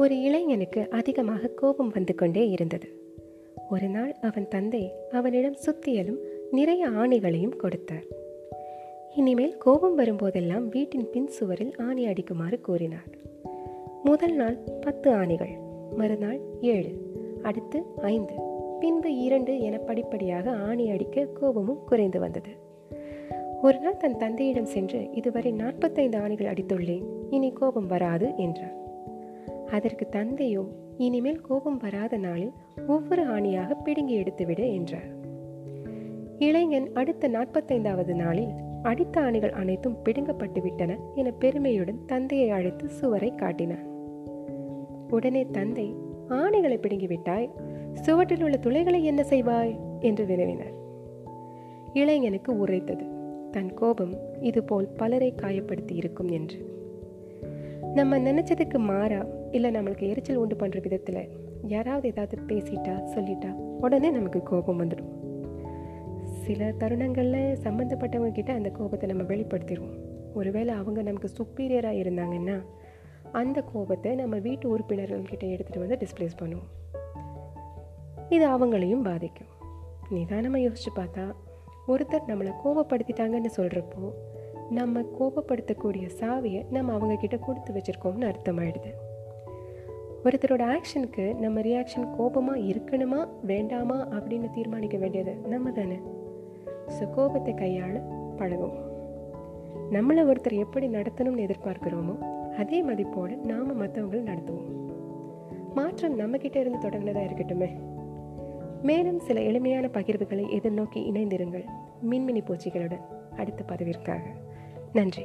ஒரு இளைஞனுக்கு அதிகமாக கோபம் வந்து கொண்டே இருந்தது. ஒரு நாள் அவன் தந்தை அவனிடம் சுத்தியலும் நிறைய ஆணிகளையும் கொடுத்தார். இனிமேல் கோபம் வரும்போதெல்லாம் வீட்டின் பின் சுவரில் ஆணி அடிக்குமாறு கூறினார். முதல் நாள் பத்து ஆணிகள் மறுநாள் ஏழு அடுத்து ஐந்து பின்பு இரண்டு என படிப்படியாக ஆணி அடிக்க கோபமும் குறைந்து வந்தது. ஒரு நாள் தன் தந்தையிடம் சென்று இதுவரை நாற்பத்தைந்து ஆணிகள் அடித்துள்ளேன் இனி கோபம் வராது என்றார் அதற்கு தந்தையோ இனிமேல் கோபம் வராத நாளில் ஒவ்வொரு ஆணியாக பிடுங்கி எடுத்துவிடு என்றார். இளைஞன் அடுத்த நாற்பத்தைந்தாவது நாளில் அடித்த ஆணிகள் அனைத்தும் பிடுங்கப்பட்டு விட்டன என பெருமையுடன் தந்தையை அழைத்து சுவரை காட்டினான். உடனே தந்தை ஆணைகளை பிடுங்கிவிட்டாய் சுவற்றில் உள்ள துளைகளை என்ன செய்வாய்? என்று வினவினார். இளைஞனுக்கு உரைத்தது தன் கோபம் இதுபோல் பலரை காயப்படுத்தி இருக்கும் என்று. நம்ம நினைச்சதுக்கு மாறா இல்லை நம்மளுக்கு எரிச்சல் உண்டு பண்ணுற விதத்தில் யாராவது ஏதாவது பேசிட்டா சொல்லிட்டா உடனே நமக்கு கோபம் வந்துடும். சில தருணங்களில் சம்மந்தப்பட்டவங்க கிட்ட அந்த கோபத்தை நம்ம வெளிப்படுத்திடுவோம். ஒருவேளை அவங்க நமக்கு சுப்பீரியராக இருந்தாங்கன்னா அந்த கோபத்தை நம்ம வீட்டு உறுப்பினர்கள்கிட்ட எடுத்துகிட்டு வந்து டிஸ்பிளேஸ் பண்ணுவோம். இது அவங்களையும் பாதிக்கும். நிதானமாக யோசிச்சு பார்த்தா ஒருத்தர் நம்மளை கோபப்படுத்திட்டாங்கன்னு சொல்கிறப்போ நம்ம கோபப்படுத்தக்கூடிய சாவியை நம்ம அவங்கக்கிட்ட கொடுத்து வச்சுருக்கோம்னு அர்த்தமாயிடுது. ஒருத்தரோட ஆக்ஷனுக்கு நம்ம ரியாக்ஷன் கோபமாக இருக்கணுமா வேண்டாமா அப்படின்னு தீர்மானிக்க வேண்டியது நம்ம தானே ஸோ கோபத்தை கையாள பழகும் நம்மளை ஒருத்தர் எப்படி நடத்தணும்னு எதிர்பார்க்குறோமோ அதே மதிப்போடு நாம் மற்றவங்களை நடத்துவோம். மாற்றம் நம்மக்கிட்ட இருந்து தொடங்கினதாக இருக்கட்டுமே. மேலும் சில எளிமையான பகிர்வுகளை எதிர்நோக்கி இணைந்திருங்கள். மின்மினி பூச்சிகளுடன் அடுத்த பதவிற்காக. நன்றி.